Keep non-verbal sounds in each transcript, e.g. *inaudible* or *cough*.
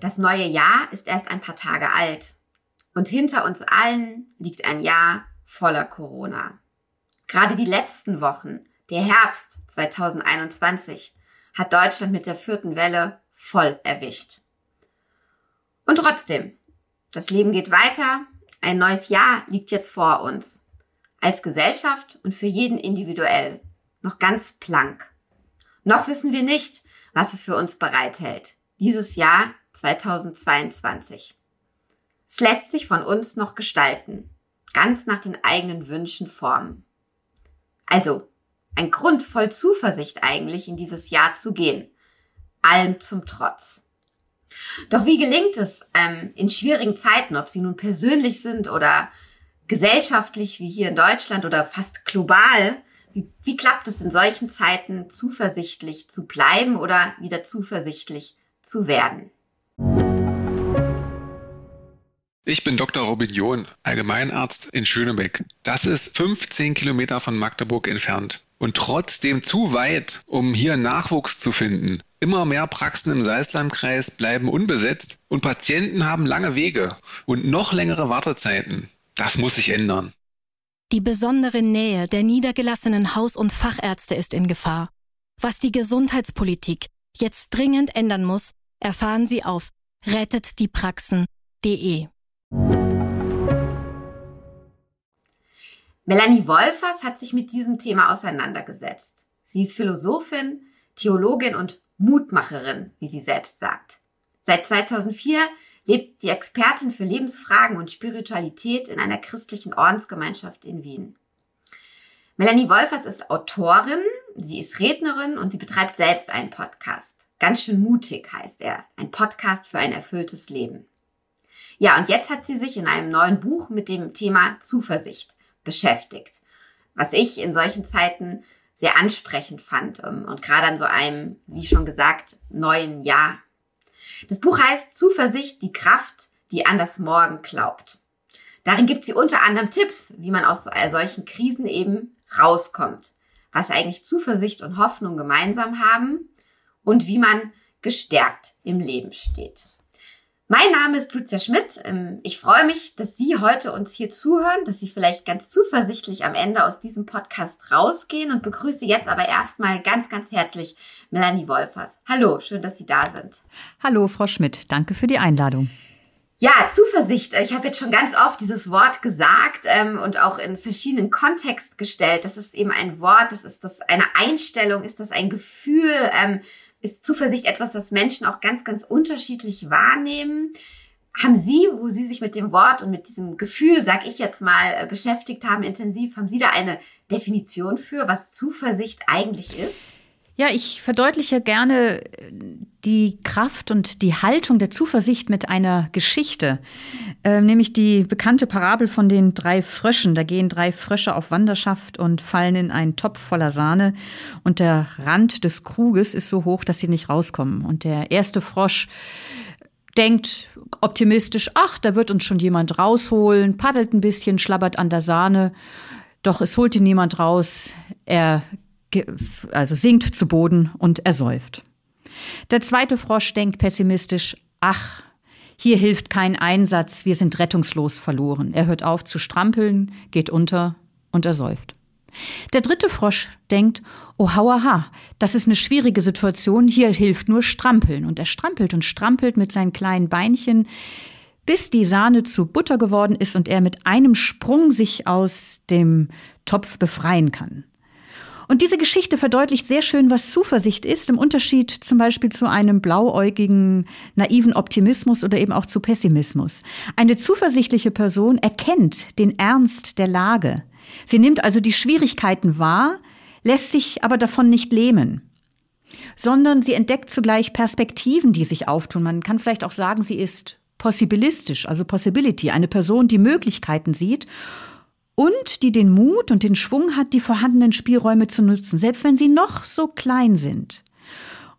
Das neue Jahr ist erst ein paar Tage alt und hinter uns allen liegt ein Jahr voller Corona. Gerade die letzten Wochen, der Herbst 2021, hat Deutschland mit der vierten Welle voll erwischt. Und trotzdem, das Leben geht weiter, ein neues Jahr liegt jetzt vor uns. Als Gesellschaft und für jeden individuell. Noch ganz blank. Noch wissen wir nicht, was es für uns bereithält. Dieses Jahr 2022. Es lässt sich von uns noch gestalten. Ganz nach den eigenen Wünschen formen. Also, ein Grund voll Zuversicht eigentlich in dieses Jahr zu gehen. Allem zum Trotz. Doch wie gelingt es ähm, in schwierigen Zeiten, ob sie nun persönlich sind oder gesellschaftlich wie hier in Deutschland oder fast global, wie, klappt es in solchen Zeiten zuversichtlich zu bleiben oder wieder zuversichtlich zu werden? Ich bin Dr. Robin John, Allgemeinarzt in Schönebeck. Das ist 15 Kilometer von Magdeburg entfernt und trotzdem zu weit, um hier Nachwuchs zu finden. Immer mehr Praxen im Salzlandkreis bleiben unbesetzt und Patienten haben lange Wege und noch längere Wartezeiten. Das muss sich ändern. Die besondere Nähe der niedergelassenen Haus- und Fachärzte ist in Gefahr. Was die Gesundheitspolitik jetzt dringend ändern muss, erfahren Sie auf rettetdiepraxen.de. Melanie Wolfers hat sich mit diesem Thema auseinandergesetzt. Sie ist Philosophin, Theologin und Mutmacherin, wie sie selbst sagt. Seit 2004 lebt die Expertin für Lebensfragen und Spiritualität in einer christlichen Ordensgemeinschaft in Wien. Melanie Wolfers ist Autorin, sie ist Rednerin und sie betreibt selbst einen Podcast. Ganz schön mutig heißt er. Ein Podcast für ein erfülltes Leben. Ja, und jetzt hat sie sich in einem neuen Buch mit dem Thema Zuversicht beschäftigt. Was ich in solchen Zeiten sehr ansprechend fand ähm, und gerade an so einem, wie schon gesagt, neuen Jahr. Das Buch heißt Zuversicht, die Kraft, die an das Morgen glaubt. Darin gibt sie unter anderem Tipps, wie man aus solchen Krisen eben rauskommt, was eigentlich Zuversicht und Hoffnung gemeinsam haben und wie man gestärkt im Leben steht. Mein Name ist Lucia Schmidt. Ähm, ich freue mich, dass Sie heute uns hier zuhören, dass Sie vielleicht ganz zuversichtlich am Ende aus diesem Podcast rausgehen und begrüße jetzt aber erstmal ganz, ganz herzlich Melanie Wolfers. Hallo, schön, dass Sie da sind. Hallo, Frau Schmidt. Danke für die Einladung. Ja, Zuversicht. Ich habe jetzt schon ganz oft dieses Wort gesagt ähm, und auch in verschiedenen Kontext gestellt. Das ist eben ein Wort, das ist das eine Einstellung, ist das ein Gefühl, ähm, ist Zuversicht etwas, was Menschen auch ganz, ganz unterschiedlich wahrnehmen? Haben Sie, wo Sie sich mit dem Wort und mit diesem Gefühl, sag ich jetzt mal, äh, beschäftigt haben, intensiv, haben Sie da eine Definition für, was Zuversicht eigentlich ist? Ja, ich verdeutliche gerne äh, die Kraft und die Haltung der Zuversicht mit einer Geschichte, äh, nämlich die bekannte Parabel von den drei Fröschen. Da gehen drei Frösche auf Wanderschaft und fallen in einen Topf voller Sahne und der Rand des Kruges ist so hoch, dass sie nicht rauskommen. Und der erste Frosch denkt optimistisch, ach, da wird uns schon jemand rausholen, paddelt ein bisschen, schlabbert an der Sahne. Doch es holt ihn niemand raus. Er also sinkt zu Boden und ersäuft. Der zweite Frosch denkt pessimistisch, ach, hier hilft kein Einsatz, wir sind rettungslos verloren. Er hört auf zu strampeln, geht unter und ersäuft. Der dritte Frosch denkt, oh hauaha, das ist eine schwierige Situation, hier hilft nur Strampeln. Und er strampelt und strampelt mit seinen kleinen Beinchen, bis die Sahne zu Butter geworden ist und er mit einem Sprung sich aus dem Topf befreien kann. Und diese Geschichte verdeutlicht sehr schön, was Zuversicht ist, im Unterschied zum Beispiel zu einem blauäugigen, naiven Optimismus oder eben auch zu Pessimismus. Eine zuversichtliche Person erkennt den Ernst der Lage. Sie nimmt also die Schwierigkeiten wahr, lässt sich aber davon nicht lähmen sondern sie entdeckt zugleich Perspektiven, die sich auftun. Man kann vielleicht auch sagen, sie ist possibilistisch, also Possibility, eine Person, die Möglichkeiten sieht und die den Mut und den Schwung hat, die vorhandenen Spielräume zu nutzen, selbst wenn sie noch so klein sind.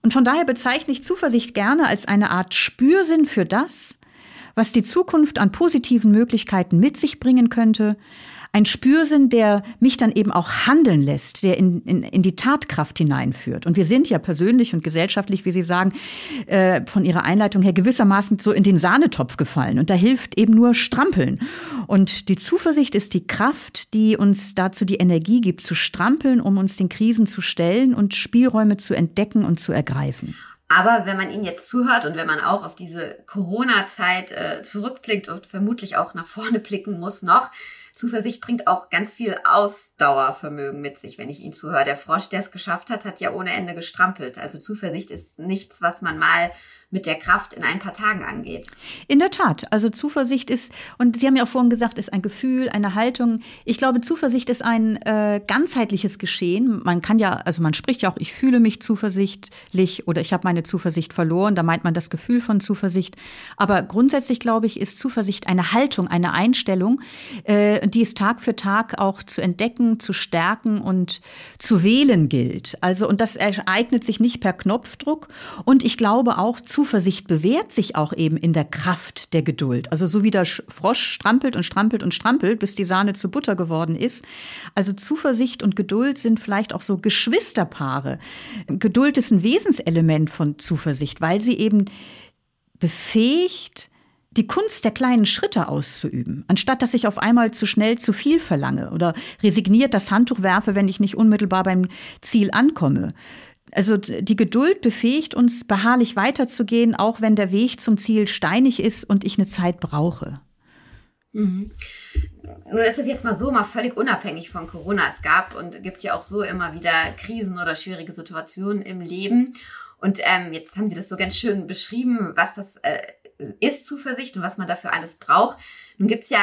Und von daher bezeichne ich Zuversicht gerne als eine Art Spürsinn für das, was die Zukunft an positiven Möglichkeiten mit sich bringen könnte, ein Spürsinn, der mich dann eben auch handeln lässt, der in, in, in die Tatkraft hineinführt. Und wir sind ja persönlich und gesellschaftlich, wie Sie sagen, äh, von Ihrer Einleitung her gewissermaßen so in den Sahnetopf gefallen. Und da hilft eben nur Strampeln. Und die Zuversicht ist die Kraft, die uns dazu die Energie gibt, zu strampeln, um uns den Krisen zu stellen und Spielräume zu entdecken und zu ergreifen. Aber wenn man ihnen jetzt zuhört und wenn man auch auf diese Corona-Zeit äh, zurückblickt und vermutlich auch nach vorne blicken muss noch, Zuversicht bringt auch ganz viel Ausdauervermögen mit sich, wenn ich ihn zuhöre. Der Frosch, der es geschafft hat, hat ja ohne Ende gestrampelt. Also Zuversicht ist nichts, was man mal mit der Kraft in ein paar Tagen angeht. In der Tat. Also Zuversicht ist, und Sie haben ja auch vorhin gesagt, ist ein Gefühl, eine Haltung. Ich glaube, Zuversicht ist ein äh, ganzheitliches Geschehen. Man kann ja, also man spricht ja auch, ich fühle mich zuversichtlich oder ich habe meine Zuversicht verloren. Da meint man das Gefühl von Zuversicht. Aber grundsätzlich, glaube ich, ist Zuversicht eine Haltung, eine Einstellung, äh, die es Tag für Tag auch zu entdecken, zu stärken und zu wählen gilt. Also, und das ereignet sich nicht per Knopfdruck. Und ich glaube auch, Zuversicht bewährt sich auch eben in der Kraft der Geduld. Also, so wie der Frosch strampelt und strampelt und strampelt, bis die Sahne zu Butter geworden ist. Also, Zuversicht und Geduld sind vielleicht auch so Geschwisterpaare. Geduld ist ein Wesenselement von Zuversicht, weil sie eben befähigt, die Kunst der kleinen Schritte auszuüben, anstatt dass ich auf einmal zu schnell zu viel verlange oder resigniert das Handtuch werfe, wenn ich nicht unmittelbar beim Ziel ankomme. Also die Geduld befähigt uns, beharrlich weiterzugehen, auch wenn der Weg zum Ziel steinig ist und ich eine Zeit brauche. Mhm. Nun ist es jetzt mal so, mal völlig unabhängig von Corona. Es gab und gibt ja auch so immer wieder Krisen oder schwierige Situationen im Leben. Und ähm, jetzt haben Sie das so ganz schön beschrieben, was das äh, ist Zuversicht und was man dafür alles braucht. Nun gibt's ja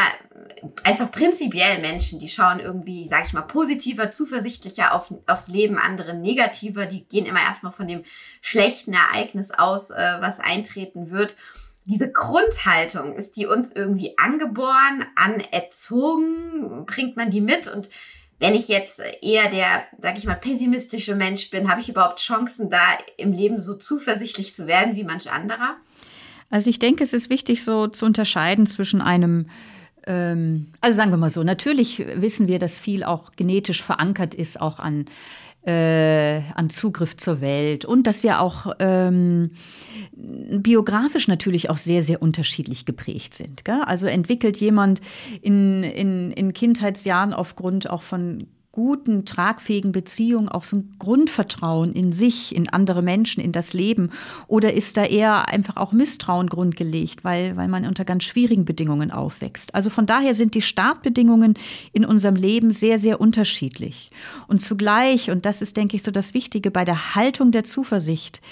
einfach prinzipiell Menschen, die schauen irgendwie, sag ich mal, positiver, zuversichtlicher auf, aufs Leben, andere negativer, die gehen immer erstmal von dem schlechten Ereignis aus, äh, was eintreten wird. Diese Grundhaltung, ist die uns irgendwie angeboren, anerzogen, bringt man die mit und wenn ich jetzt eher der, sag ich mal, pessimistische Mensch bin, habe ich überhaupt Chancen, da im Leben so zuversichtlich zu werden wie manch anderer? Also ich denke, es ist wichtig, so zu unterscheiden zwischen einem ähm, also sagen wir mal so, natürlich wissen wir, dass viel auch genetisch verankert ist, auch an, äh, an Zugriff zur Welt und dass wir auch ähm, biografisch natürlich auch sehr, sehr unterschiedlich geprägt sind. Gell? Also entwickelt jemand in, in, in Kindheitsjahren aufgrund auch von guten, tragfähigen Beziehung auch so ein Grundvertrauen in sich, in andere Menschen, in das Leben? Oder ist da eher einfach auch Misstrauen grundgelegt, weil, weil man unter ganz schwierigen Bedingungen aufwächst? Also von daher sind die Startbedingungen in unserem Leben sehr, sehr unterschiedlich. Und zugleich, und das ist, denke ich, so das Wichtige bei der Haltung der Zuversicht,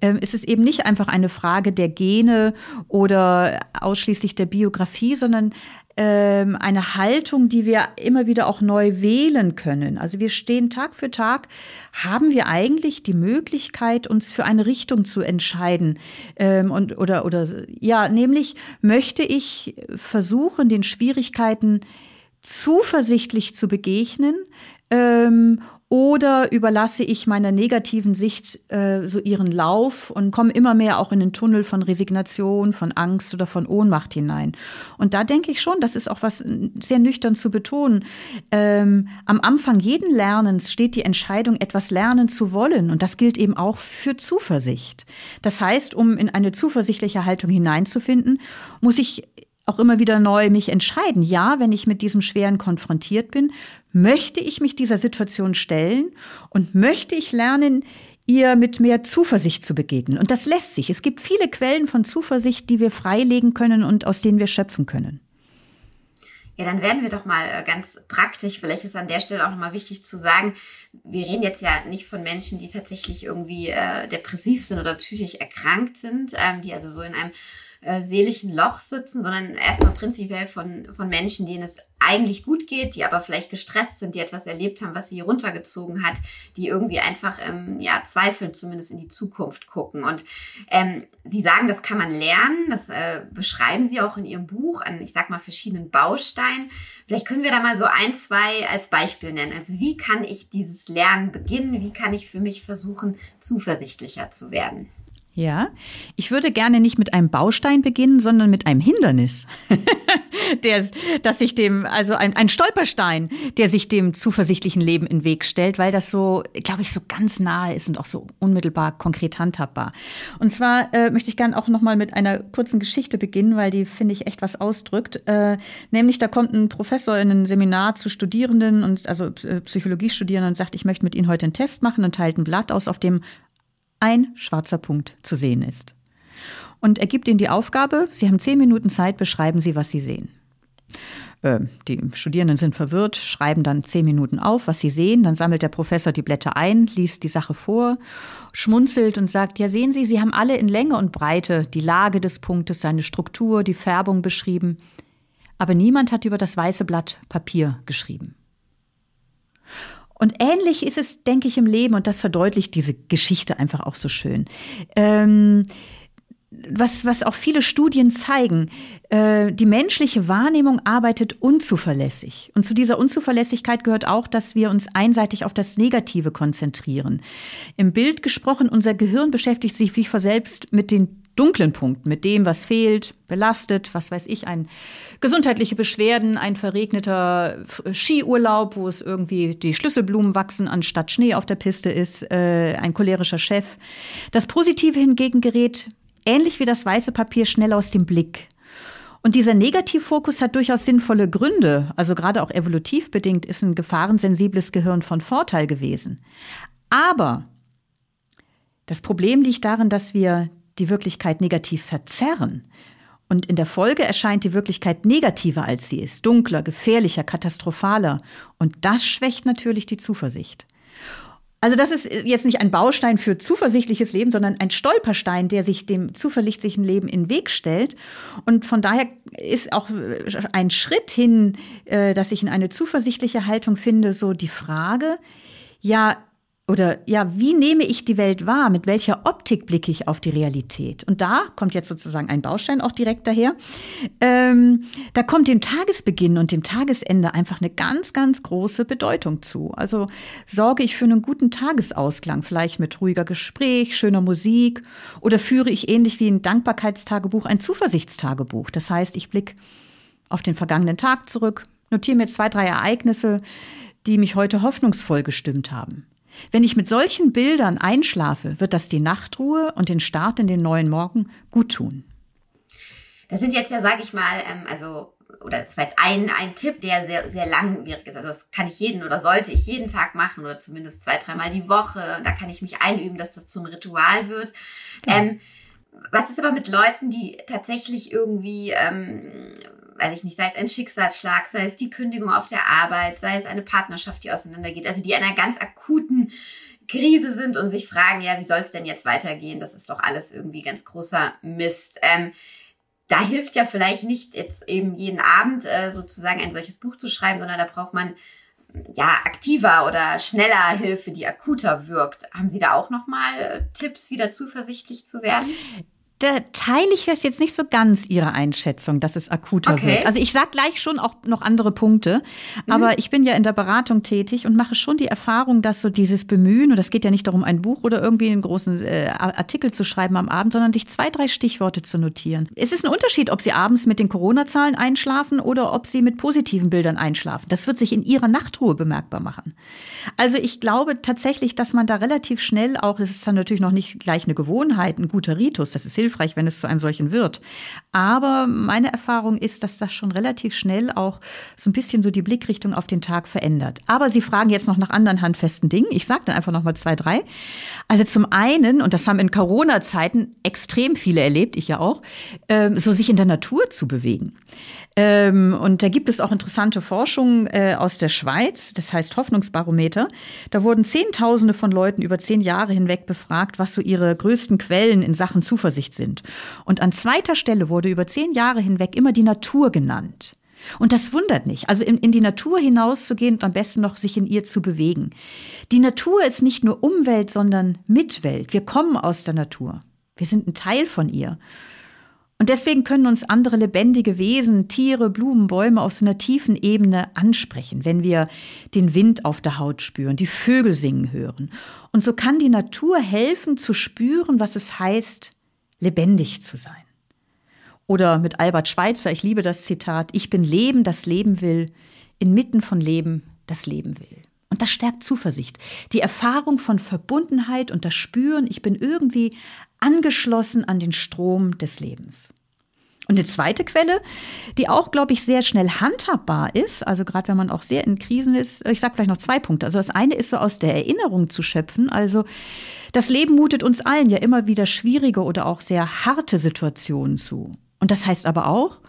äh, ist es eben nicht einfach eine Frage der Gene oder ausschließlich der Biografie, sondern ähm, eine Haltung, die wir immer wieder auch neu wählen können. Also wir stehen Tag für Tag, haben wir eigentlich die Möglichkeit, uns für eine Richtung zu entscheiden. Ähm, und, oder, oder, ja, nämlich möchte ich versuchen, den Schwierigkeiten zuversichtlich zu begegnen ähm, oder überlasse ich meiner negativen Sicht äh, so ihren Lauf und komme immer mehr auch in den Tunnel von Resignation, von Angst oder von Ohnmacht hinein? Und da denke ich schon, das ist auch was sehr nüchtern zu betonen. Ähm, am Anfang jeden Lernens steht die Entscheidung, etwas lernen zu wollen. Und das gilt eben auch für Zuversicht. Das heißt, um in eine zuversichtliche Haltung hineinzufinden, muss ich auch immer wieder neu mich entscheiden. Ja, wenn ich mit diesem Schweren konfrontiert bin, möchte ich mich dieser Situation stellen und möchte ich lernen, ihr mit mehr Zuversicht zu begegnen. Und das lässt sich. Es gibt viele Quellen von Zuversicht, die wir freilegen können und aus denen wir schöpfen können. Ja, dann werden wir doch mal äh, ganz praktisch. Vielleicht ist an der Stelle auch nochmal wichtig zu sagen, wir reden jetzt ja nicht von Menschen, die tatsächlich irgendwie äh, depressiv sind oder psychisch erkrankt sind, ähm, die also so in einem äh, seelischen Loch sitzen, sondern erstmal prinzipiell von, von Menschen, denen es eigentlich gut geht, die aber vielleicht gestresst sind, die etwas erlebt haben, was sie runtergezogen hat, die irgendwie einfach ähm, ja zweifeln, zumindest in die Zukunft gucken. Und ähm, sie sagen, das kann man lernen, das äh, beschreiben sie auch in ihrem Buch an, ich sag mal, verschiedenen Bausteinen. Vielleicht können wir da mal so ein, zwei als Beispiel nennen. Also wie kann ich dieses Lernen beginnen? Wie kann ich für mich versuchen, zuversichtlicher zu werden? Ja, ich würde gerne nicht mit einem Baustein beginnen, sondern mit einem Hindernis, *laughs* der, dass sich dem, also ein, ein Stolperstein, der sich dem zuversichtlichen Leben in den Weg stellt, weil das so, glaube ich, so ganz nahe ist und auch so unmittelbar konkret handhabbar. Und zwar äh, möchte ich gerne auch noch mal mit einer kurzen Geschichte beginnen, weil die finde ich echt was ausdrückt. Äh, nämlich da kommt ein Professor in ein Seminar zu Studierenden und also äh, Psychologiestudierenden und sagt, ich möchte mit Ihnen heute einen Test machen und teilt ein Blatt aus, auf dem ein schwarzer Punkt zu sehen ist. Und er gibt Ihnen die Aufgabe, Sie haben zehn Minuten Zeit, beschreiben Sie, was Sie sehen. Äh, die Studierenden sind verwirrt, schreiben dann zehn Minuten auf, was sie sehen. Dann sammelt der Professor die Blätter ein, liest die Sache vor, schmunzelt und sagt, ja sehen Sie, Sie haben alle in Länge und Breite die Lage des Punktes, seine Struktur, die Färbung beschrieben. Aber niemand hat über das weiße Blatt Papier geschrieben. Und ähnlich ist es, denke ich, im Leben und das verdeutlicht diese Geschichte einfach auch so schön. Ähm, was, was auch viele Studien zeigen, äh, die menschliche Wahrnehmung arbeitet unzuverlässig. Und zu dieser Unzuverlässigkeit gehört auch, dass wir uns einseitig auf das Negative konzentrieren. Im Bild gesprochen, unser Gehirn beschäftigt sich wie vor selbst mit den dunklen Punkten, mit dem, was fehlt, belastet, was weiß ich, ein gesundheitliche Beschwerden, ein verregneter Skiurlaub, wo es irgendwie die Schlüsselblumen wachsen, anstatt Schnee auf der Piste ist, äh, ein cholerischer Chef. Das Positive hingegen gerät, ähnlich wie das weiße Papier, schnell aus dem Blick. Und dieser Negativfokus hat durchaus sinnvolle Gründe. Also gerade auch evolutiv bedingt ist ein gefahrensensibles Gehirn von Vorteil gewesen. Aber das Problem liegt darin, dass wir die Wirklichkeit negativ verzerren. Und in der Folge erscheint die Wirklichkeit negativer, als sie ist, dunkler, gefährlicher, katastrophaler. Und das schwächt natürlich die Zuversicht. Also das ist jetzt nicht ein Baustein für zuversichtliches Leben, sondern ein Stolperstein, der sich dem zuversichtlichen Leben in den Weg stellt. Und von daher ist auch ein Schritt hin, äh, dass ich in eine zuversichtliche Haltung finde, so die Frage, ja, oder ja, wie nehme ich die Welt wahr? Mit welcher Optik blicke ich auf die Realität? Und da kommt jetzt sozusagen ein Baustein auch direkt daher. Ähm, da kommt dem Tagesbeginn und dem Tagesende einfach eine ganz, ganz große Bedeutung zu. Also sorge ich für einen guten Tagesausklang, vielleicht mit ruhiger Gespräch, schöner Musik oder führe ich ähnlich wie ein Dankbarkeitstagebuch ein Zuversichtstagebuch. Das heißt, ich blicke auf den vergangenen Tag zurück, notiere mir zwei, drei Ereignisse, die mich heute hoffnungsvoll gestimmt haben. Wenn ich mit solchen Bildern einschlafe, wird das die Nachtruhe und den Start in den neuen Morgen gut tun. Das sind jetzt ja, sage ich mal, ähm, also oder das war jetzt ein, ein Tipp, der sehr, sehr langwierig ist. Also das kann ich jeden oder sollte ich jeden Tag machen oder zumindest zwei, dreimal die Woche. Da kann ich mich einüben, dass das zum Ritual wird. Ja. Ähm, was ist aber mit Leuten, die tatsächlich irgendwie ähm, weiß ich nicht, sei es ein Schicksalsschlag, sei es die Kündigung auf der Arbeit, sei es eine Partnerschaft, die auseinandergeht, also die in einer ganz akuten Krise sind und sich fragen, ja, wie soll es denn jetzt weitergehen? Das ist doch alles irgendwie ganz großer Mist. Ähm, da hilft ja vielleicht nicht jetzt eben jeden Abend äh, sozusagen ein solches Buch zu schreiben, sondern da braucht man ja aktiver oder schneller Hilfe, die akuter wirkt. Haben Sie da auch noch mal äh, Tipps, wieder zuversichtlich zu werden? Da teile ich jetzt nicht so ganz Ihre Einschätzung, dass es akuter okay. wird. Also ich sage gleich schon auch noch andere Punkte, mhm. aber ich bin ja in der Beratung tätig und mache schon die Erfahrung, dass so dieses Bemühen, und das geht ja nicht darum, ein Buch oder irgendwie einen großen äh, Artikel zu schreiben am Abend, sondern sich zwei, drei Stichworte zu notieren. Es ist ein Unterschied, ob Sie abends mit den Corona-Zahlen einschlafen oder ob Sie mit positiven Bildern einschlafen. Das wird sich in Ihrer Nachtruhe bemerkbar machen. Also ich glaube tatsächlich, dass man da relativ schnell auch, das ist dann natürlich noch nicht gleich eine Gewohnheit, ein guter Ritus, das ist hilfreich, wenn es zu einem solchen wird. Aber meine Erfahrung ist, dass das schon relativ schnell auch so ein bisschen so die Blickrichtung auf den Tag verändert. Aber Sie fragen jetzt noch nach anderen handfesten Dingen. Ich sage dann einfach noch mal zwei, drei. Also zum einen, und das haben in Corona-Zeiten extrem viele erlebt, ich ja auch, ähm, so sich in der Natur zu bewegen. Ähm, und da gibt es auch interessante Forschung äh, aus der Schweiz, das heißt Hoffnungsbarometer. Da wurden Zehntausende von Leuten über zehn Jahre hinweg befragt, was so ihre größten Quellen in Sachen Zuversicht sind. Und an zweiter Stelle wurde über zehn Jahre hinweg immer die Natur genannt. Und das wundert nicht. Also in, in, die Natur hinauszugehen und am besten noch sich in ihr zu bewegen. Die Natur ist nicht nur Umwelt, sondern Mitwelt. Wir kommen aus der Natur. Wir sind ein Teil von ihr. Und deswegen können uns andere lebendige Wesen, Tiere, Blumen, Bäume aus einer tiefen Ebene ansprechen, wenn wir den Wind auf der Haut spüren, die Vögel singen hören. Und so kann die Natur helfen zu spüren, was es heißt, lebendig zu sein. Oder mit Albert Schweitzer, ich liebe das Zitat, ich bin Leben, das Leben will, inmitten von Leben, das Leben will. Und das stärkt Zuversicht. Die Erfahrung von Verbundenheit und das Spüren, ich bin irgendwie angeschlossen an den Strom des Lebens. Und eine zweite Quelle, die auch, glaube ich, sehr schnell handhabbar ist, also gerade wenn man auch sehr in Krisen ist, ich sage vielleicht noch zwei Punkte. Also das eine ist so aus der Erinnerung zu schöpfen. Also das Leben mutet uns allen ja immer wieder schwierige oder auch sehr harte Situationen zu. Und das heißt aber auch,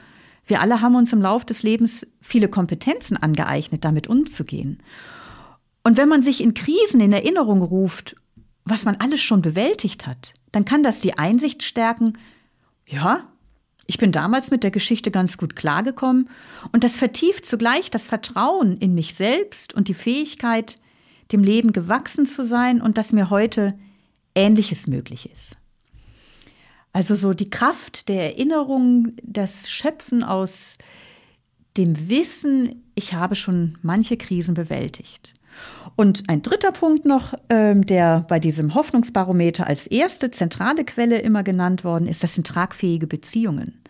wir alle haben uns im Laufe des Lebens viele Kompetenzen angeeignet, damit umzugehen. Und wenn man sich in Krisen in Erinnerung ruft, was man alles schon bewältigt hat, dann kann das die Einsicht stärken, ja, ich bin damals mit der Geschichte ganz gut klargekommen und das vertieft zugleich das Vertrauen in mich selbst und die Fähigkeit, dem Leben gewachsen zu sein und dass mir heute Ähnliches möglich ist. Also so die Kraft der Erinnerung, das Schöpfen aus dem Wissen, ich habe schon manche Krisen bewältigt. Und ein dritter Punkt noch, ähm, der bei diesem Hoffnungsbarometer als erste zentrale Quelle immer genannt worden ist, das sind tragfähige Beziehungen.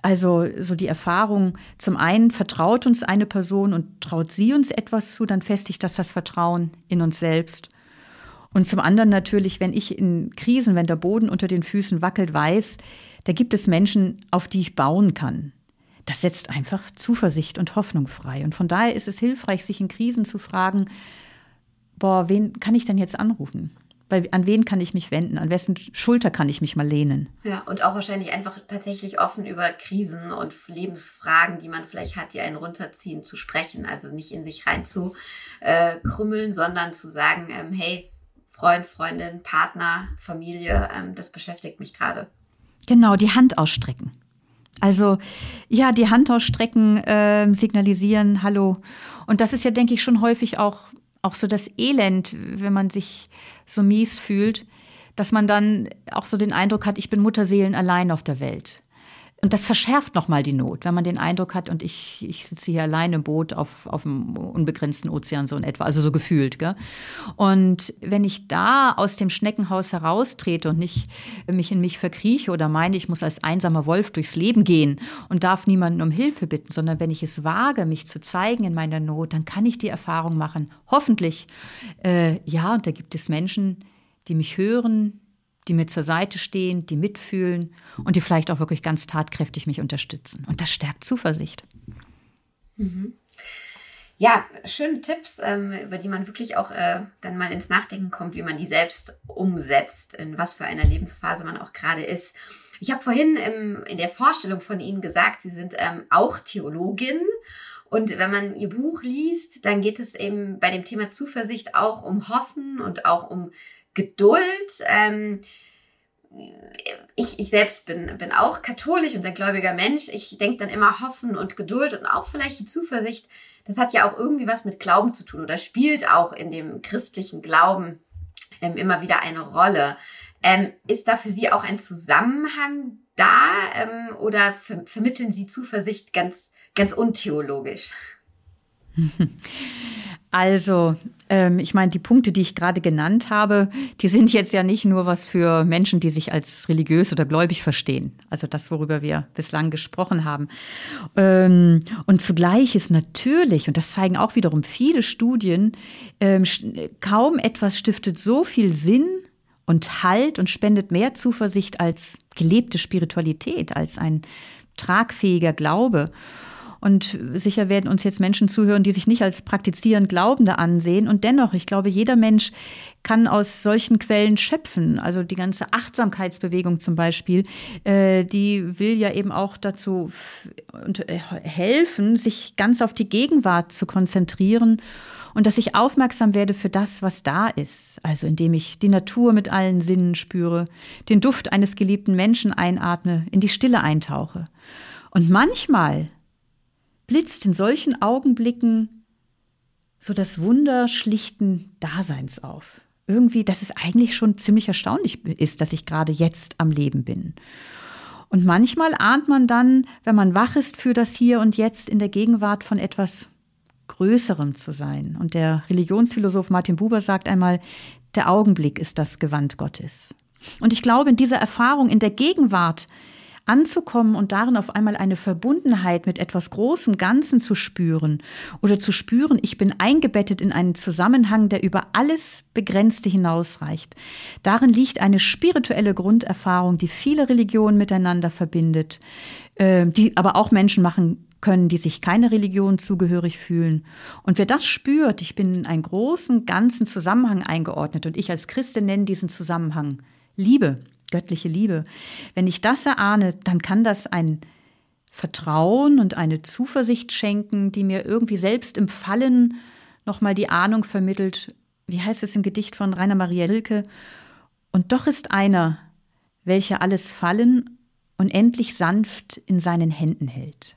Also so die Erfahrung, zum einen vertraut uns eine Person und traut sie uns etwas zu, dann festigt das das Vertrauen in uns selbst. Und zum anderen natürlich, wenn ich in Krisen, wenn der Boden unter den Füßen wackelt, weiß, da gibt es Menschen, auf die ich bauen kann. Das setzt einfach Zuversicht und Hoffnung frei. Und von daher ist es hilfreich, sich in Krisen zu fragen, boah, wen kann ich denn jetzt anrufen? Weil an wen kann ich mich wenden? An wessen Schulter kann ich mich mal lehnen? Ja, und auch wahrscheinlich einfach tatsächlich offen über Krisen und Lebensfragen, die man vielleicht hat, die einen runterziehen, zu sprechen. Also nicht in sich rein zu äh, krümmeln, sondern zu sagen, ähm, hey, Freund, Freundin, Partner, Familie, ähm, das beschäftigt mich gerade. Genau, die Hand ausstrecken. Also ja, die Hand ausstrecken, äh, signalisieren, hallo. Und das ist ja, denke ich, schon häufig auch, auch so das Elend, wenn man sich so mies fühlt, dass man dann auch so den Eindruck hat, ich bin Mutterseelen allein auf der Welt. Und das verschärft nochmal die Not, wenn man den Eindruck hat, und ich, ich sitze hier allein im Boot auf, auf dem unbegrenzten Ozean so in etwa, also so gefühlt. Gell? Und wenn ich da aus dem Schneckenhaus heraustrete und nicht mich in mich verkrieche oder meine, ich muss als einsamer Wolf durchs Leben gehen und darf niemanden um Hilfe bitten, sondern wenn ich es wage, mich zu zeigen in meiner Not, dann kann ich die Erfahrung machen, hoffentlich, äh, ja, und da gibt es Menschen, die mich hören, die mir zur Seite stehen, die mitfühlen und die vielleicht auch wirklich ganz tatkräftig mich unterstützen. Und das stärkt Zuversicht. Mhm. Ja, schöne Tipps, ähm, über die man wirklich auch äh, dann mal ins Nachdenken kommt, wie man die selbst umsetzt, in was für einer Lebensphase man auch gerade ist. Ich habe vorhin in der Vorstellung von Ihnen gesagt, Sie sind ähm, auch Theologin. Und wenn man Ihr Buch liest, dann geht es eben bei dem Thema Zuversicht auch um Hoffen und auch um Geduld. Ähm, ich, ich selbst bin, bin auch katholisch und ein gläubiger Mensch. Ich denke dann immer Hoffen und Geduld und auch vielleicht die Zuversicht. Das hat ja auch irgendwie was mit Glauben zu tun oder spielt auch in dem christlichen Glauben ähm, immer wieder eine Rolle. Ähm, ist da für Sie auch ein Zusammenhang da ähm, oder ver vermitteln Sie Zuversicht ganz, ganz untheologisch? *laughs* Also, ähm, ich meine, die Punkte, die ich gerade genannt habe, die sind jetzt ja nicht nur was für Menschen, die sich als religiös oder gläubig verstehen. Also das, worüber wir bislang gesprochen haben. Ähm, und zugleich ist natürlich, und das zeigen auch wiederum viele Studien, ähm, kaum etwas stiftet so viel Sinn und Halt und spendet mehr Zuversicht als gelebte Spiritualität, als ein tragfähiger Glaube. Und sicher werden uns jetzt Menschen zuhören, die sich nicht als praktizierend Glaubende ansehen. Und dennoch, ich glaube, jeder Mensch kann aus solchen Quellen schöpfen. Also die ganze Achtsamkeitsbewegung zum Beispiel, äh, die will ja eben auch dazu äh, helfen, sich ganz auf die Gegenwart zu konzentrieren und dass ich aufmerksam werde für das, was da ist. Also indem ich die Natur mit allen Sinnen spüre, den Duft eines geliebten Menschen einatme, in die Stille eintauche. Und manchmal blitzt in solchen Augenblicken so das Wunder schlichten Daseins auf. Irgendwie, dass es eigentlich schon ziemlich erstaunlich ist, dass ich gerade jetzt am Leben bin. Und manchmal ahnt man dann, wenn man wach ist für das Hier und Jetzt in der Gegenwart von etwas Größerem zu sein. Und der Religionsphilosoph Martin Buber sagt einmal, der Augenblick ist das Gewand Gottes. Und ich glaube, in dieser Erfahrung, in der Gegenwart anzukommen und darin auf einmal eine Verbundenheit mit etwas Großem Ganzen zu spüren oder zu spüren, ich bin eingebettet in einen Zusammenhang, der über alles Begrenzte hinausreicht. Darin liegt eine spirituelle Grunderfahrung, die viele Religionen miteinander verbindet, äh, die aber auch Menschen machen können, die sich keine Religion zugehörig fühlen. Und wer das spürt, ich bin in einen großen, ganzen Zusammenhang eingeordnet und ich als Christin nenne diesen Zusammenhang Liebe, göttliche Liebe. Wenn ich das erahne, dann kann das ein Vertrauen und eine Zuversicht schenken, die mir irgendwie selbst im Fallen nochmal die Ahnung vermittelt, wie heißt es im Gedicht von Rainer Maria Rilke, und doch ist einer, welcher alles Fallen und endlich sanft in seinen Händen hält.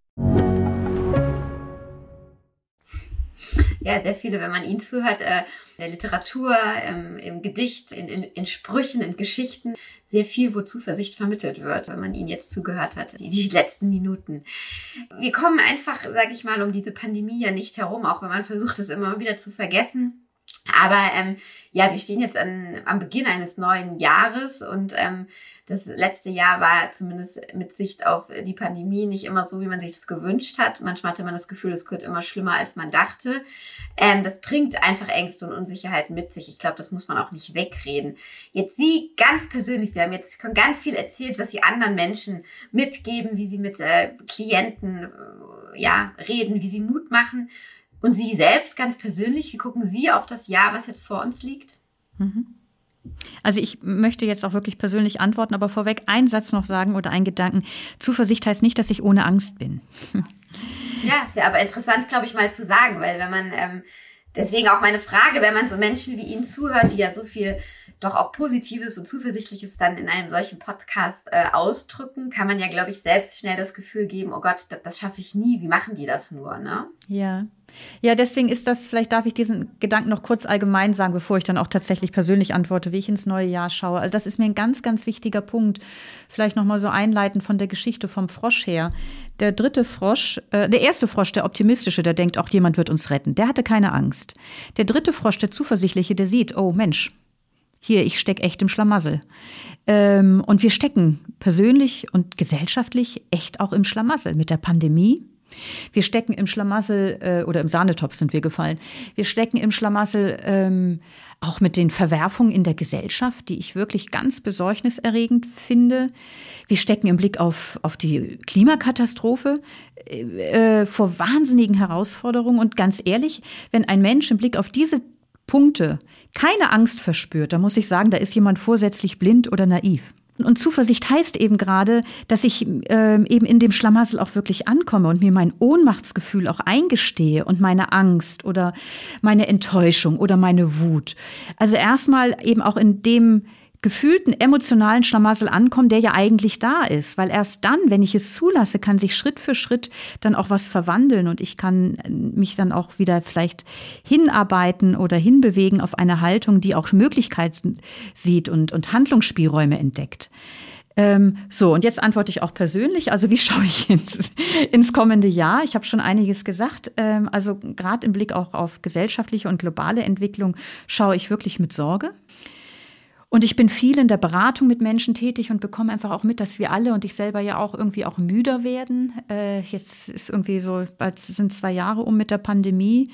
Ja, sehr viele, wenn man ihnen zuhört, äh, in der Literatur, ähm, im Gedicht, in, in, in Sprüchen, in Geschichten, sehr viel, wo Zuversicht vermittelt wird, wenn man ihnen jetzt zugehört hat, die, die *laughs* letzten Minuten. Wir kommen einfach, sage ich mal, um diese Pandemie ja nicht herum, auch wenn man versucht, es immer wieder zu vergessen. Aber ähm, ja, wir stehen jetzt an, am Beginn eines neuen Jahres und ähm, das letzte Jahr war zumindest mit Sicht auf die Pandemie nicht immer so, wie man sich das gewünscht hat. Manchmal hatte man das Gefühl, es wird immer schlimmer, als man dachte. Ähm, das bringt einfach Ängste und Unsicherheit mit sich. Ich glaube, das muss man auch nicht wegreden. Jetzt Sie ganz persönlich, Sie haben jetzt schon ganz viel erzählt, was Sie anderen Menschen mitgeben, wie Sie mit äh, Klienten äh, ja reden, wie Sie Mut machen. Und Sie selbst ganz persönlich, wie gucken Sie auf das Jahr, was jetzt vor uns liegt? Mhm. Also ich möchte jetzt auch wirklich persönlich antworten, aber vorweg einen Satz noch sagen oder einen Gedanken. Zuversicht heißt nicht, dass ich ohne Angst bin. *laughs* Ja, ist ja aber interessant, glaube ich, mal zu sagen, weil wenn man, ähm, deswegen auch meine Frage, wenn man so Menschen wie Ihnen zuhört, die ja so viel doch auch Positives und Zuversichtliches dann in einem solchen Podcast äh, ausdrücken, kann man ja, glaube ich, selbst schnell das Gefühl geben, oh Gott, das, das schaffe ich nie, wie machen die das nur, ne? Ja. Ja, deswegen ist das, vielleicht darf ich diesen Gedanken noch kurz allgemein sagen, bevor ich dann auch tatsächlich persönlich antworte, wie ich ins neue Jahr schaue. Also das ist mir ein ganz, ganz wichtiger Punkt. Vielleicht nochmal so einleiten von der Geschichte vom Frosch her. Der dritte Frosch, äh, der erste Frosch, der optimistische, der denkt, auch jemand wird uns retten. Der hatte keine Angst. Der dritte Frosch, der zuversichtliche, der sieht, oh Mensch, hier, ich stecke echt im Schlamassel. Ähm, und wir stecken persönlich und gesellschaftlich echt auch im Schlamassel mit der Pandemie, wir stecken im Schlamassel äh, oder im Sahnetopf sind wir gefallen. Wir stecken im Schlamassel ähm, auch mit den Verwerfungen in der Gesellschaft, die ich wirklich ganz besorgniserregend finde. Wir stecken im Blick auf, auf die Klimakatastrophe äh, vor wahnsinnigen Herausforderungen. Und ganz ehrlich, wenn ein Mensch im Blick auf diese Punkte keine Angst verspürt, dann muss ich sagen, da ist jemand vorsätzlich blind oder naiv. Und Zuversicht heißt eben gerade, dass ich äh, eben in dem Schlamassel auch wirklich ankomme und mir mein Ohnmachtsgefühl auch eingestehe und meine Angst oder meine Enttäuschung oder meine Wut. Also erstmal eben auch in dem gefühlten emotionalen Schlamassel ankommen, der ja eigentlich da ist. Weil erst dann, wenn ich es zulasse, kann sich Schritt für Schritt dann auch was verwandeln und ich kann mich dann auch wieder vielleicht hinarbeiten oder hinbewegen auf eine Haltung, die auch Möglichkeiten sieht und, und Handlungsspielräume entdeckt. Ähm, so, und jetzt antworte ich auch persönlich. Also wie *laughs* schaue ich ins, ins kommende Jahr? Ich habe schon einiges gesagt. Ähm, also gerade im Blick auch auf gesellschaftliche und globale Entwicklung schaue ich wirklich mit Sorge. Und ich bin viel in der Beratung mit Menschen tätig und bekomme einfach auch mit, dass wir alle und ich selber ja auch irgendwie auch müder werden. Äh, jetzt ist irgendwie so, bald sind zwei Jahre um mit der Pandemie.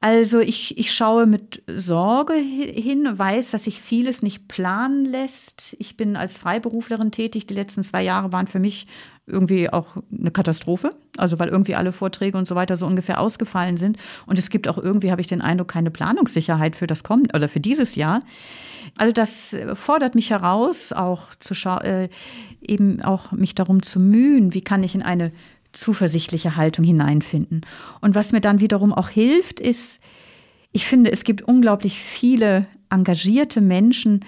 Also ich, ich schaue mit Sorge hin, weiß, dass sich vieles nicht planen lässt. Ich bin als Freiberuflerin tätig. Die letzten zwei Jahre waren für mich irgendwie auch eine Katastrophe, also weil irgendwie alle Vorträge und so weiter so ungefähr ausgefallen sind. Und es gibt auch irgendwie, habe ich den Eindruck, keine Planungssicherheit für das kommende oder für dieses Jahr. Also das fordert mich heraus, auch zu äh, eben auch mich darum zu mühen, wie kann ich in eine zuversichtliche Haltung hineinfinden. Und was mir dann wiederum auch hilft, ist, ich finde, es gibt unglaublich viele engagierte Menschen,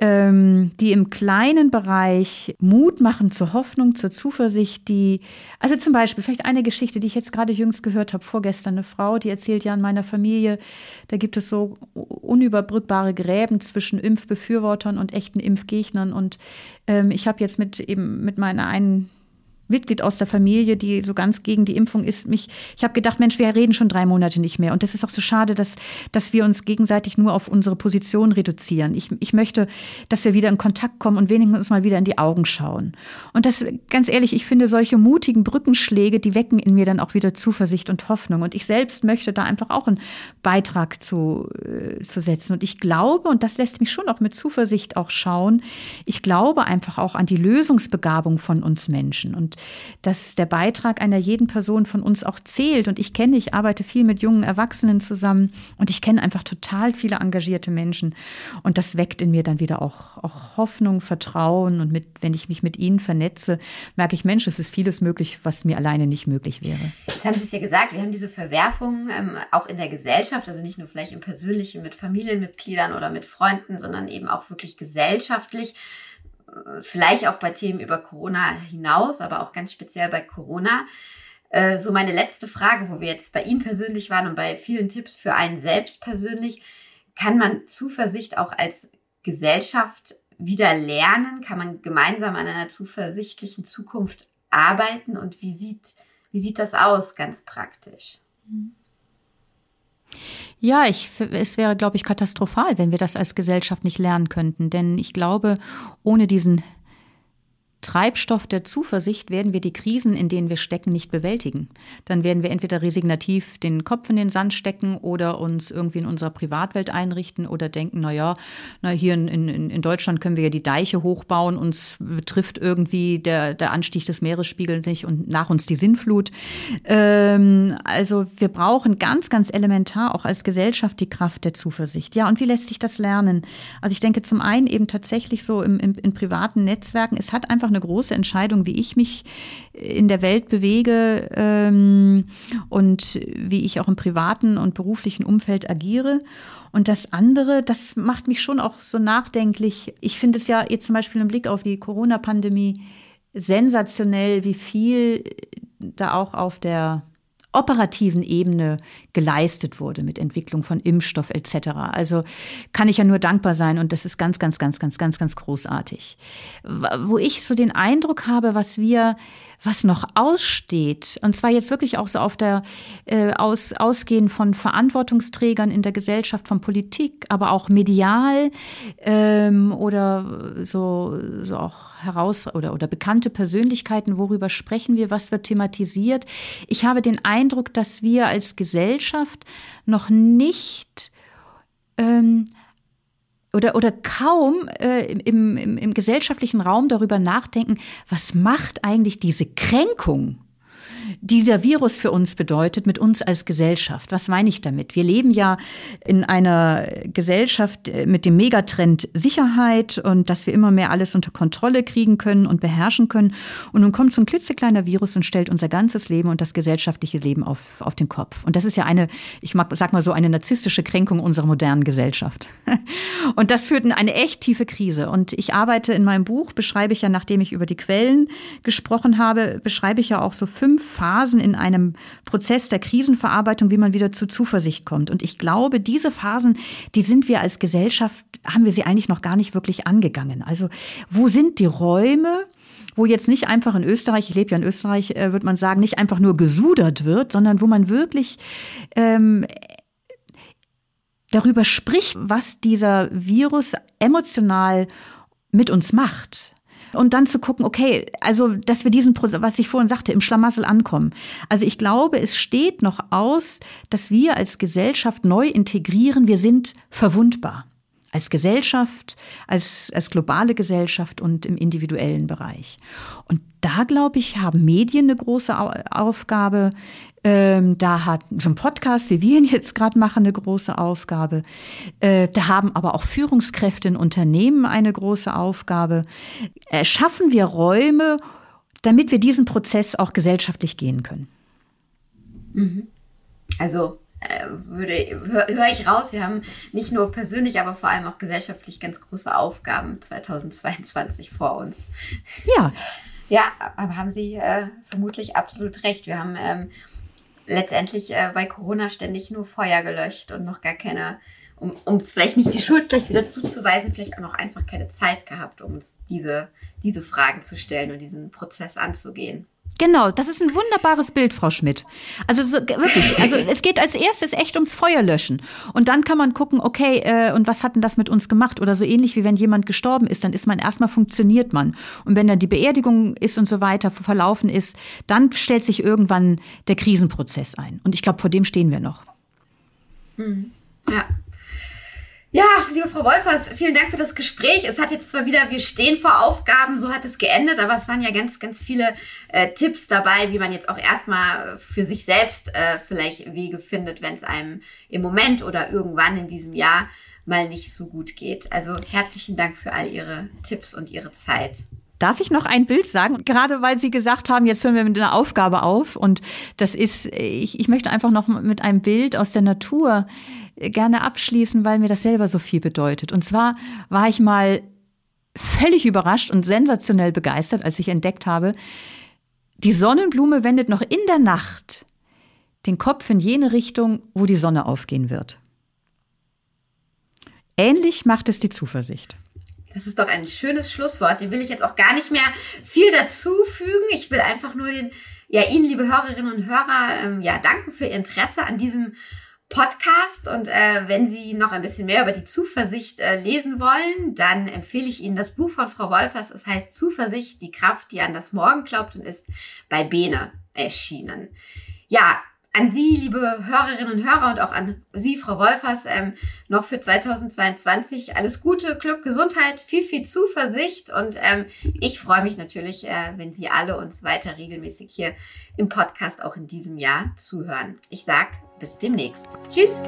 ähm, die im kleinen Bereich Mut machen zur Hoffnung, zur Zuversicht, die, also zum Beispiel, vielleicht eine Geschichte, die ich jetzt gerade jüngst gehört habe, vorgestern eine Frau, die erzählt ja in meiner Familie, da gibt es so unüberbrückbare Gräben zwischen Impfbefürwortern und echten Impfgegnern. Und ähm, ich habe jetzt mit eben mit meiner einen Mitglied aus der Familie, die so ganz gegen die Impfung ist, mich, ich habe gedacht, Mensch, wir reden schon drei Monate nicht mehr. Und das ist auch so schade, dass, dass wir uns gegenseitig nur auf unsere Position reduzieren. Ich, ich möchte, dass wir wieder in Kontakt kommen und wenigstens uns mal wieder in die Augen schauen. Und das, ganz ehrlich, ich finde solche mutigen Brückenschläge, die wecken in mir dann auch wieder Zuversicht und Hoffnung. Und ich selbst möchte da einfach auch einen Beitrag zu, äh, zu setzen. Und ich glaube, und das lässt mich schon auch mit Zuversicht auch schauen, ich glaube einfach auch an die Lösungsbegabung von uns Menschen. Und dass der Beitrag einer jeden Person von uns auch zählt. Und ich kenne, ich arbeite viel mit jungen Erwachsenen zusammen und ich kenne einfach total viele engagierte Menschen. Und das weckt in mir dann wieder auch, auch Hoffnung, Vertrauen. Und mit, wenn ich mich mit ihnen vernetze, merke ich, Mensch, es ist vieles möglich, was mir alleine nicht möglich wäre. Jetzt haben Sie es ja gesagt, wir haben diese Verwerfungen ähm, auch in der Gesellschaft, also nicht nur vielleicht im Persönlichen mit Familienmitgliedern oder mit Freunden, sondern eben auch wirklich gesellschaftlich vielleicht auch bei Themen über Corona hinaus, aber auch ganz speziell bei Corona. Äh, so meine letzte Frage, wo wir jetzt bei Ihnen persönlich waren und bei vielen Tipps für einen selbst persönlich, kann man Zuversicht auch als Gesellschaft wieder lernen? Kann man gemeinsam an einer zuversichtlichen Zukunft arbeiten? Und wie sieht, wie sieht das aus ganz praktisch? Mhm. Ja, ich, es wäre, glaube ich, katastrophal, wenn wir das als Gesellschaft nicht lernen könnten. Denn ich glaube, ohne diesen Treibstoff der Zuversicht werden wir die Krisen, in denen wir stecken, nicht bewältigen. Dann werden wir entweder resignativ den Kopf in den Sand stecken oder uns irgendwie in unserer Privatwelt einrichten oder denken, na ja, na hier in, in, in Deutschland können wir ja die Deiche hochbauen, uns betrifft irgendwie der, der Anstieg des Meeresspiegels nicht und nach uns die Sinnflut. Ähm, also wir brauchen ganz, ganz elementar auch als Gesellschaft die Kraft der Zuversicht. Ja, und wie lässt sich das lernen? Also ich denke zum einen eben tatsächlich so im, im, in privaten Netzwerken, es hat einfach einfach eine große Entscheidung, wie ich mich in der Welt bewege ähm, und wie ich auch im privaten und beruflichen Umfeld agiere. Und das andere, das macht mich schon auch so nachdenklich. Ich finde es ja jetzt zum Beispiel im Blick auf die Corona-Pandemie sensationell, wie viel da auch auf der operativen Ebene geleistet wurde mit Entwicklung von Impfstoff etc. Also kann ich ja nur dankbar sein und das ist ganz, ganz, ganz, ganz, ganz, ganz großartig. Wo ich so den Eindruck habe, was wir, was noch aussteht, und zwar jetzt wirklich auch so auf der äh, aus, ausgehend von Verantwortungsträgern in der Gesellschaft, von Politik, aber auch medial ähm, oder so, so auch heraus oder, oder bekannte Persönlichkeiten, worüber sprechen wir, was wird thematisiert. Ich habe den Eindruck, dass wir als Gesellschaft noch nicht ähm, oder, oder kaum äh, im, im, im gesellschaftlichen Raum darüber nachdenken, was macht eigentlich diese Kränkung dieser Virus für uns bedeutet, mit uns als Gesellschaft. Was meine ich damit? Wir leben ja in einer Gesellschaft äh, mit dem Megatrend Sicherheit und dass wir immer mehr alles unter Kontrolle kriegen können und beherrschen können. Und nun kommt so ein klitzekleiner Virus und stellt unser ganzes Leben und das gesellschaftliche Leben auf, auf den Kopf. Und das ist ja eine, ich mag, sag mal so, eine narzisstische Kränkung unserer modernen Gesellschaft. *laughs* Und das führt in eine echt tiefe Krise. Und ich arbeite in meinem Buch, beschreibe ich ja, nachdem ich über die Quellen gesprochen habe, beschreibe ich ja auch so fünf Phasen in einem Prozess der Krisenverarbeitung, wie man wieder zu Zuversicht kommt. Und ich glaube, diese Phasen, die sind wir als Gesellschaft, haben wir sie eigentlich noch gar nicht wirklich angegangen. Also wo sind die Räume, wo jetzt nicht einfach in Österreich, ich lebe ja in Österreich, äh, würde man sagen, nicht einfach nur gesudert wird, sondern wo man wirklich ähm, darüber spricht, was dieser Virus emotional mit uns macht und dann zu gucken, okay, also, dass wir diesen, was ich vorhin sagte, im Schlamassel ankommen. Also ich glaube, es steht noch aus, dass wir als Gesellschaft neu integrieren, wir sind verwundbar. als Gesellschaft, als, als globale Gesellschaft und im individuellen Bereich. Und da, glaube ich, haben Medien eine große Aufgabe. Ähm, da hat so ein Podcast, wie wir ihn jetzt gerade machen, eine große Aufgabe. Äh, da haben aber auch Führungskräfte in Unternehmen eine große Aufgabe. Schaffen wir Räume, damit wir diesen Prozess auch gesellschaftlich gehen können? Mhm. Also äh, würde höre hör ich raus, wir haben nicht nur persönlich, aber vor allem auch gesellschaftlich ganz große Aufgaben 2022 vor uns. Ja. Ja, aber haben Sie äh, vermutlich absolut recht. Wir haben ähm, letztendlich äh, bei Corona ständig nur Feuer gelöscht und noch gar keine, um uns vielleicht nicht die Schuld gleich wieder zuzuweisen, vielleicht auch noch einfach keine Zeit gehabt, um uns diese, diese Fragen zu stellen und diesen Prozess anzugehen. Genau, das ist ein wunderbares Bild, Frau Schmidt. Also so, wirklich, also *laughs* es geht als erstes echt ums Feuer löschen. Und dann kann man gucken, okay, äh, und was hat denn das mit uns gemacht? Oder so ähnlich wie wenn jemand gestorben ist, dann ist man erstmal funktioniert man. Und wenn dann die Beerdigung ist und so weiter verlaufen ist, dann stellt sich irgendwann der Krisenprozess ein. Und ich glaube, vor dem stehen wir noch. Mhm. Ja. Ja, liebe Frau Wolfers, vielen Dank für das Gespräch. Es hat jetzt zwar wieder, wir stehen vor Aufgaben, so hat es geendet, aber es waren ja ganz, ganz viele äh, Tipps dabei, wie man jetzt auch erstmal für sich selbst äh, vielleicht Wege findet, wenn es einem im Moment oder irgendwann in diesem Jahr mal nicht so gut geht. Also herzlichen Dank für all Ihre Tipps und Ihre Zeit. Darf ich noch ein Bild sagen? Gerade weil Sie gesagt haben, jetzt hören wir mit einer Aufgabe auf. Und das ist, ich, ich möchte einfach noch mit einem Bild aus der Natur gerne abschließen, weil mir das selber so viel bedeutet. Und zwar war ich mal völlig überrascht und sensationell begeistert, als ich entdeckt habe, die Sonnenblume wendet noch in der Nacht den Kopf in jene Richtung, wo die Sonne aufgehen wird. Ähnlich macht es die Zuversicht. Das ist doch ein schönes Schlusswort. Dem will ich jetzt auch gar nicht mehr viel dazu fügen. Ich will einfach nur den, ja, Ihnen, liebe Hörerinnen und Hörer, ähm, ja, danken für Ihr Interesse an diesem Podcast. Und äh, wenn Sie noch ein bisschen mehr über die Zuversicht äh, lesen wollen, dann empfehle ich Ihnen das Buch von Frau Wolfers. Es heißt Zuversicht, die Kraft, die an das Morgen glaubt und ist bei Bene erschienen. Ja, an Sie, liebe Hörerinnen und Hörer und auch an Sie, Frau Wolfers, ähm, noch für 2022 alles Gute, Glück, Gesundheit, viel, viel Zuversicht und ähm, ich freue mich natürlich, äh, wenn Sie alle uns weiter regelmäßig hier im Podcast auch in diesem Jahr zuhören. Ich sag bis demnächst. Tschüss!